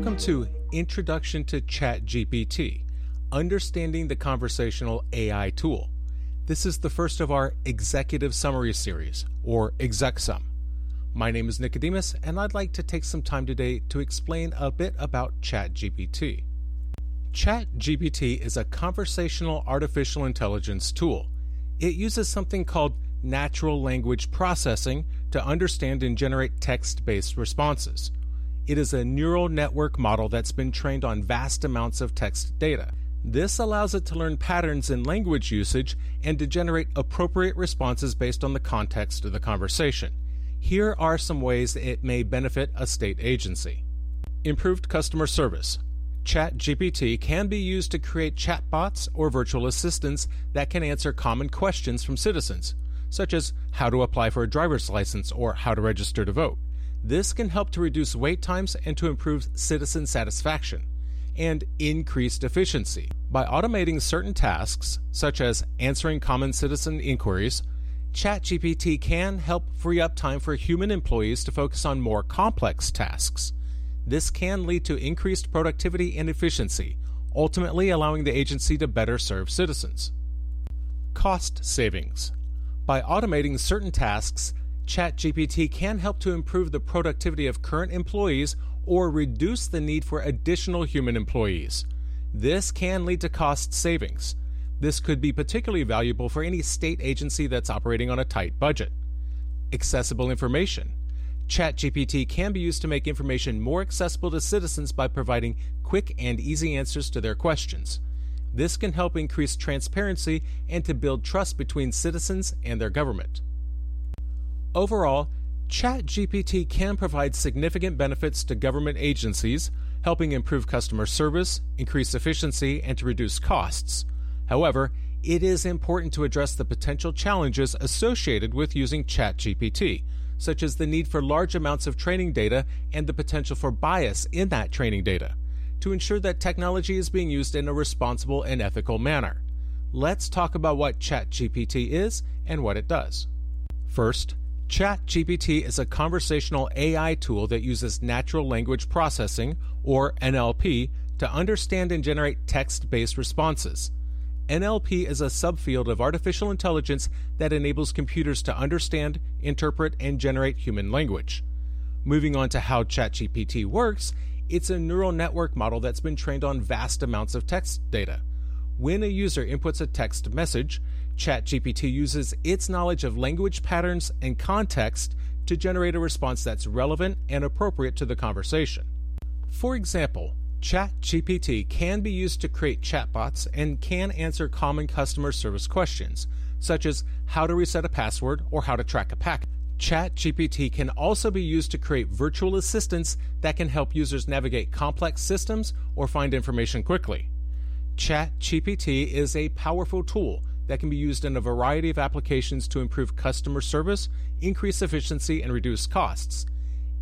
Welcome to Introduction to ChatGPT Understanding the Conversational AI Tool. This is the first of our Executive Summary series, or ExecSum. My name is Nikodemus, and I'd like to take some time today to explain a bit about ChatGPT. ChatGPT is a conversational artificial intelligence tool. It uses something called natural language processing to understand and generate text based responses. It is a neural network model that's been trained on vast amounts of text data. This allows it to learn patterns in language usage and to generate appropriate responses based on the context of the conversation. Here are some ways it may benefit a state agency. Improved customer service. ChatGPT can be used to create chatbots or virtual assistants that can answer common questions from citizens, such as how to apply for a driver's license or how to register to vote. This can help to reduce wait times and to improve citizen satisfaction and increased efficiency. By automating certain tasks, such as answering common citizen inquiries, ChatGPT can help free up time for human employees to focus on more complex tasks. This can lead to increased productivity and efficiency, ultimately allowing the agency to better serve citizens. Cost savings. By automating certain tasks, ChatGPT can help to improve the productivity of current employees or reduce the need for additional human employees. This can lead to cost savings. This could be particularly valuable for any state agency that's operating on a tight budget. Accessible information. ChatGPT can be used to make information more accessible to citizens by providing quick and easy answers to their questions. This can help increase transparency and to build trust between citizens and their government. Overall, ChatGPT can provide significant benefits to government agencies, helping improve customer service, increase efficiency, and to reduce costs. However, it is important to address the potential challenges associated with using ChatGPT, such as the need for large amounts of training data and the potential for bias in that training data, to ensure that technology is being used in a responsible and ethical manner. Let's talk about what ChatGPT is and what it does. First, ChatGPT is a conversational AI tool that uses natural language processing, or NLP, to understand and generate text based responses. NLP is a subfield of artificial intelligence that enables computers to understand, interpret, and generate human language. Moving on to how ChatGPT works, it's a neural network model that's been trained on vast amounts of text data. When a user inputs a text message, ChatGPT uses its knowledge of language patterns and context to generate a response that's relevant and appropriate to the conversation. For example, ChatGPT can be used to create chatbots and can answer common customer service questions, such as how to reset a password or how to track a packet. ChatGPT can also be used to create virtual assistants that can help users navigate complex systems or find information quickly. ChatGPT is a powerful tool that can be used in a variety of applications to improve customer service, increase efficiency, and reduce costs.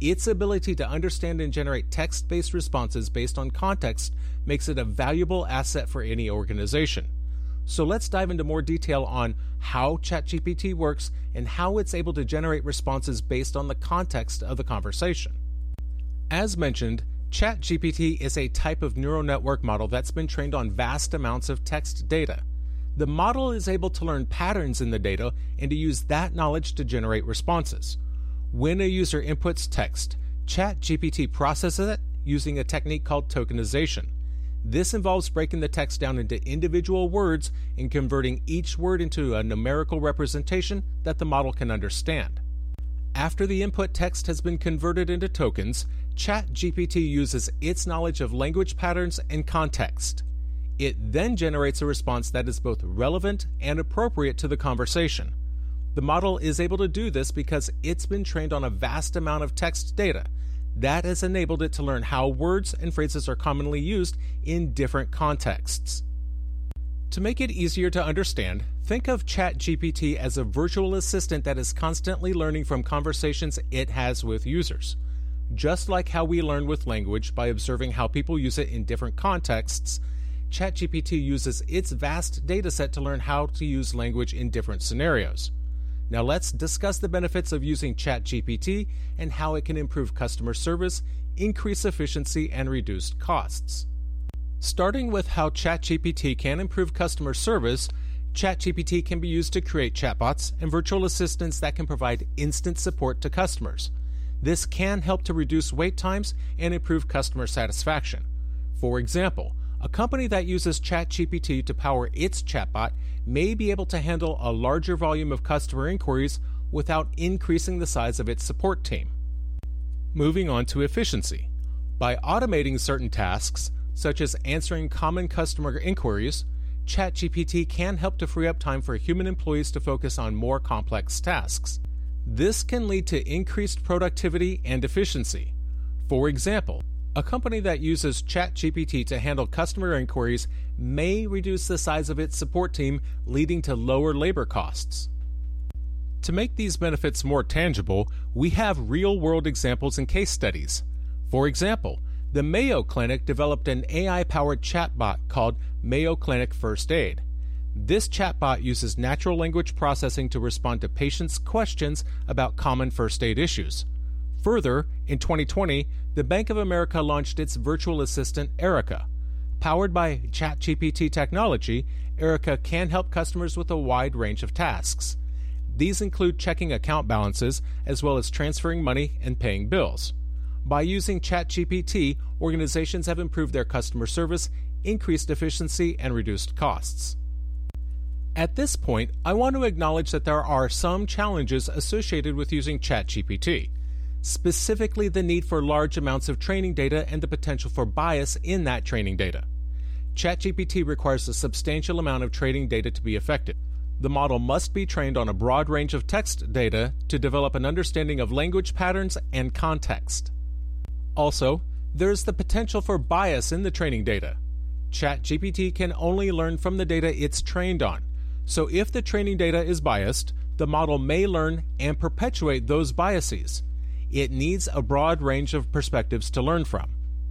Its ability to understand and generate text based responses based on context makes it a valuable asset for any organization. So let's dive into more detail on how ChatGPT works and how it's able to generate responses based on the context of the conversation. As mentioned, ChatGPT is a type of neural network model that's been trained on vast amounts of text data. The model is able to learn patterns in the data and to use that knowledge to generate responses. When a user inputs text, ChatGPT processes it using a technique called tokenization. This involves breaking the text down into individual words and converting each word into a numerical representation that the model can understand. After the input text has been converted into tokens, ChatGPT uses its knowledge of language patterns and context. It then generates a response that is both relevant and appropriate to the conversation. The model is able to do this because it's been trained on a vast amount of text data. That has enabled it to learn how words and phrases are commonly used in different contexts. To make it easier to understand, think of ChatGPT as a virtual assistant that is constantly learning from conversations it has with users. Just like how we learn with language by observing how people use it in different contexts, ChatGPT uses its vast dataset to learn how to use language in different scenarios. Now let's discuss the benefits of using ChatGPT and how it can improve customer service, increase efficiency and reduce costs. Starting with how ChatGPT can improve customer service, ChatGPT can be used to create chatbots and virtual assistants that can provide instant support to customers. This can help to reduce wait times and improve customer satisfaction. For example, a company that uses ChatGPT to power its chatbot may be able to handle a larger volume of customer inquiries without increasing the size of its support team. Moving on to efficiency. By automating certain tasks, such as answering common customer inquiries, ChatGPT can help to free up time for human employees to focus on more complex tasks. This can lead to increased productivity and efficiency. For example, a company that uses ChatGPT to handle customer inquiries may reduce the size of its support team, leading to lower labor costs. To make these benefits more tangible, we have real world examples and case studies. For example, the Mayo Clinic developed an AI powered chatbot called Mayo Clinic First Aid. This chatbot uses natural language processing to respond to patients' questions about common first aid issues. Further, in 2020, the Bank of America launched its virtual assistant, Erica. Powered by ChatGPT technology, Erica can help customers with a wide range of tasks. These include checking account balances as well as transferring money and paying bills. By using ChatGPT, organizations have improved their customer service, increased efficiency, and reduced costs. At this point, I want to acknowledge that there are some challenges associated with using ChatGPT, specifically the need for large amounts of training data and the potential for bias in that training data. ChatGPT requires a substantial amount of training data to be effective the model must be trained on a broad range of text data to develop an understanding of language patterns and context. Also, there is the potential for bias in the training data. ChatGPT can only learn from the data it's trained on, so if the training data is biased, the model may learn and perpetuate those biases. It needs a broad range of perspectives to learn from.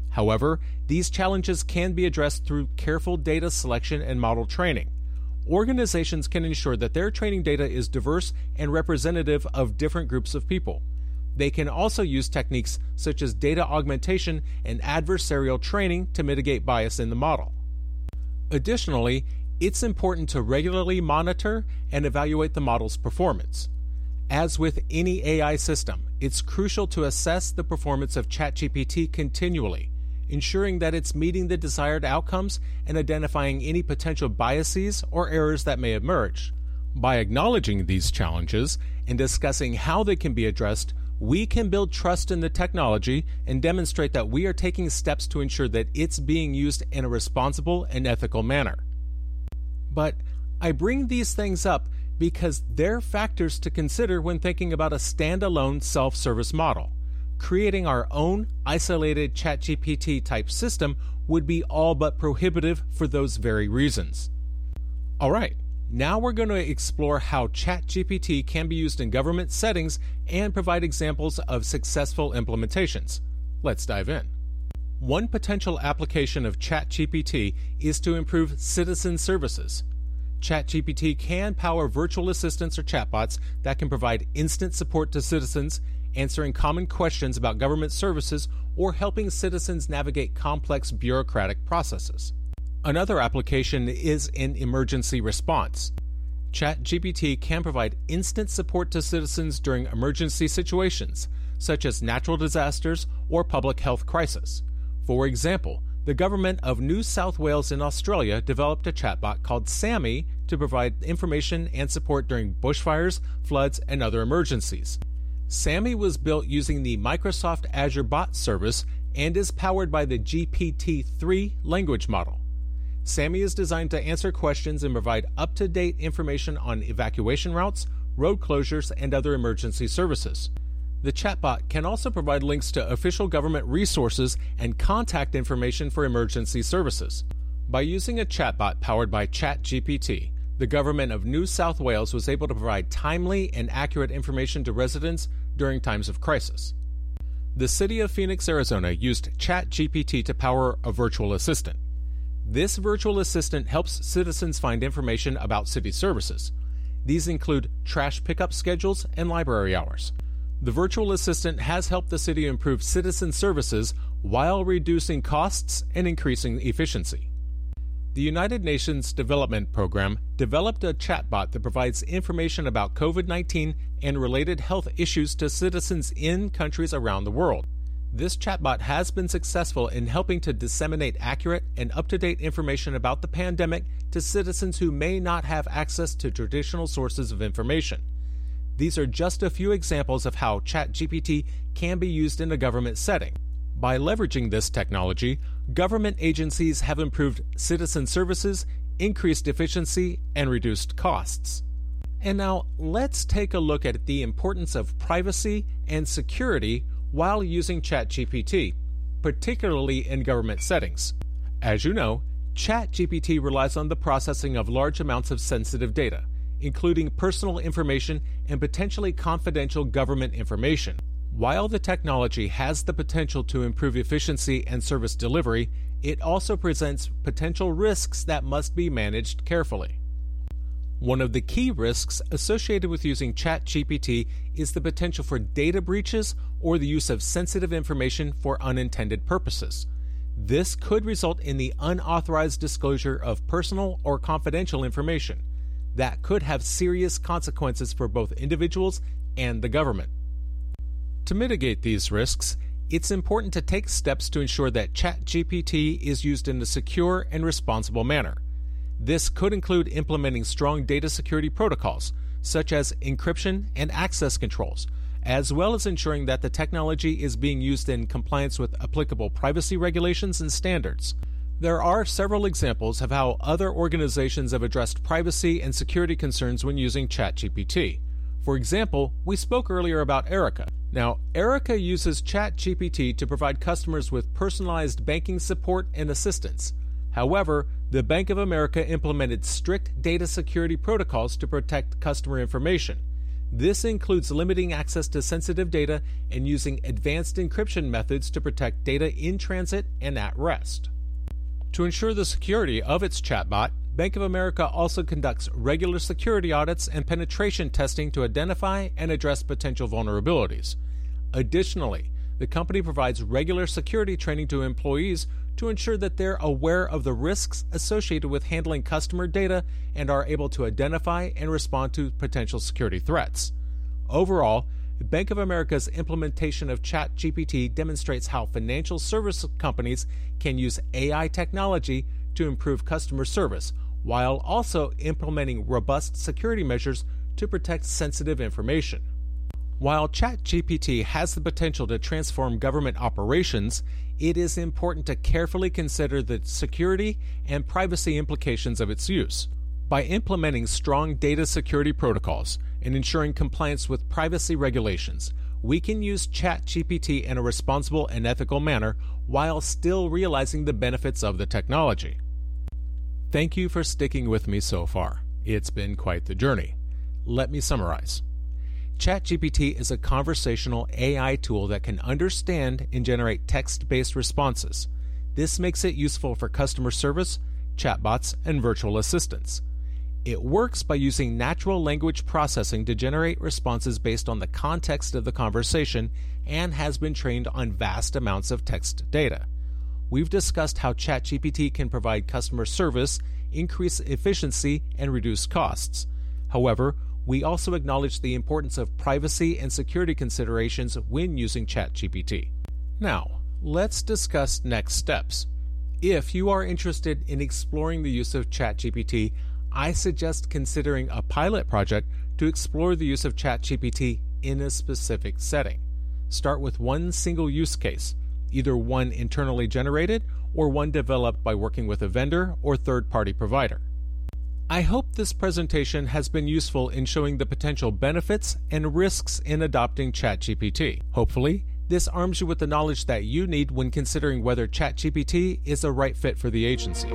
However, these challenges can be addressed through careful data selection and model training organizations can ensure that their training data is diverse and representative of different groups of people. They can also use techniques such as data augmentation and adversarial training to mitigate bias in the model. Additionally, it's important to regularly monitor and evaluate the model's performance. As with any AI system, it's crucial to assess the performance of ChatGPT continually ensuring that it's meeting the desired outcomes and identifying any potential biases or errors that may emerge. By acknowledging these challenges and discussing how they can be addressed, we can build trust in the technology and demonstrate that we are taking steps to ensure that it's being used in a responsible and ethical manner. But I bring these things up because they're factors to consider when thinking about a standalone self service model creating our own isolated ChatGPT type system would be all but prohibitive for those very reasons. All right, now we're going to explore how ChatGPT can be used in government settings and provide examples of successful implementations. Let's dive in. One potential application of ChatGPT is to improve citizen services. ChatGPT can power virtual assistants or chatbots that can provide instant support to citizens answering common questions about government services, or helping citizens navigate complex bureaucratic processes. Another application is in emergency response. ChatGPT can provide instant support to citizens during emergency situations, such as natural disasters or public health crisis. For example, the government of New South Wales in Australia developed a chatbot called Sammy to provide information and support during bushfires, floods, and other emergencies. Sammy was built using the Microsoft Azure Bot Service and is powered by the GPT 3 language model. Sammy is designed to answer questions and provide up to date information on evacuation routes, road closures, and other emergency services. The chatbot can also provide links to official government resources and contact information for emergency services. By using a chatbot powered by ChatGPT, the government of New South Wales was able to provide timely and accurate information to residents during times of crisis. The city of Phoenix, Arizona used ChatGPT to power a virtual assistant. This virtual assistant helps citizens find information about city services. These include trash pickup schedules and library hours. The virtual assistant has helped the city improve citizen services while reducing costs and increasing efficiency. The United Nations Development Program developed a chatbot that provides information about COVID 19 and related health issues to citizens in countries around the world. This chatbot has been successful in helping to disseminate accurate and up to date information about the pandemic to citizens who may not have access to traditional sources of information. These are just a few examples of how ChatGPT can be used in a government setting. By leveraging this technology, government agencies have improved citizen services, increased efficiency, and reduced costs. And now let's take a look at the importance of privacy and security while using ChatGPT, particularly in government settings. As you know, ChatGPT relies on the processing of large amounts of sensitive data, including personal information and potentially confidential government information. While the technology has the potential to improve efficiency and service delivery, it also presents potential risks that must be managed carefully. One of the key risks associated with using ChatGPT is the potential for data breaches or the use of sensitive information for unintended purposes. This could result in the unauthorized disclosure of personal or confidential information that could have serious consequences for both individuals and the government. To mitigate these risks, it's important to take steps to ensure that ChatGPT is used in a secure and responsible manner. This could include implementing strong data security protocols, such as encryption and access controls, as well as ensuring that the technology is being used in compliance with applicable privacy regulations and standards. There are several examples of how other organizations have addressed privacy and security concerns when using ChatGPT. For example, we spoke earlier about Erica. Now, Erica uses ChatGPT to provide customers with personalized banking support and assistance. However, the Bank of America implemented strict data security protocols to protect customer information. This includes limiting access to sensitive data and using advanced encryption methods to protect data in transit and at rest. To ensure the security of its chatbot, Bank of America also conducts regular security audits and penetration testing to identify and address potential vulnerabilities. Additionally, the company provides regular security training to employees to ensure that they're aware of the risks associated with handling customer data and are able to identify and respond to potential security threats. Overall, Bank of America's implementation of ChatGPT demonstrates how financial service companies can use AI technology to improve customer service while also implementing robust security measures to protect sensitive information. While ChatGPT has the potential to transform government operations, it is important to carefully consider the security and privacy implications of its use. By implementing strong data security protocols and ensuring compliance with privacy regulations, we can use ChatGPT in a responsible and ethical manner while still realizing the benefits of the technology. Thank you for sticking with me so far. It's been quite the journey. Let me summarize. ChatGPT is a conversational AI tool that can understand and generate text based responses. This makes it useful for customer service, chatbots, and virtual assistants. It works by using natural language processing to generate responses based on the context of the conversation and has been trained on vast amounts of text data we've discussed how ChatGPT can provide customer service, increase efficiency, and reduce costs. However, we also acknowledge the importance of privacy and security considerations when using ChatGPT. Now, let's discuss next steps. If you are interested in exploring the use of ChatGPT, I suggest considering a pilot project to explore the use of ChatGPT in a specific setting. Start with one single use case either one internally generated or one developed by working with a vendor or third party provider. I hope this presentation has been useful in showing the potential benefits and risks in adopting ChatGPT. Hopefully, this arms you with the knowledge that you need when considering whether ChatGPT is a right fit for the agency.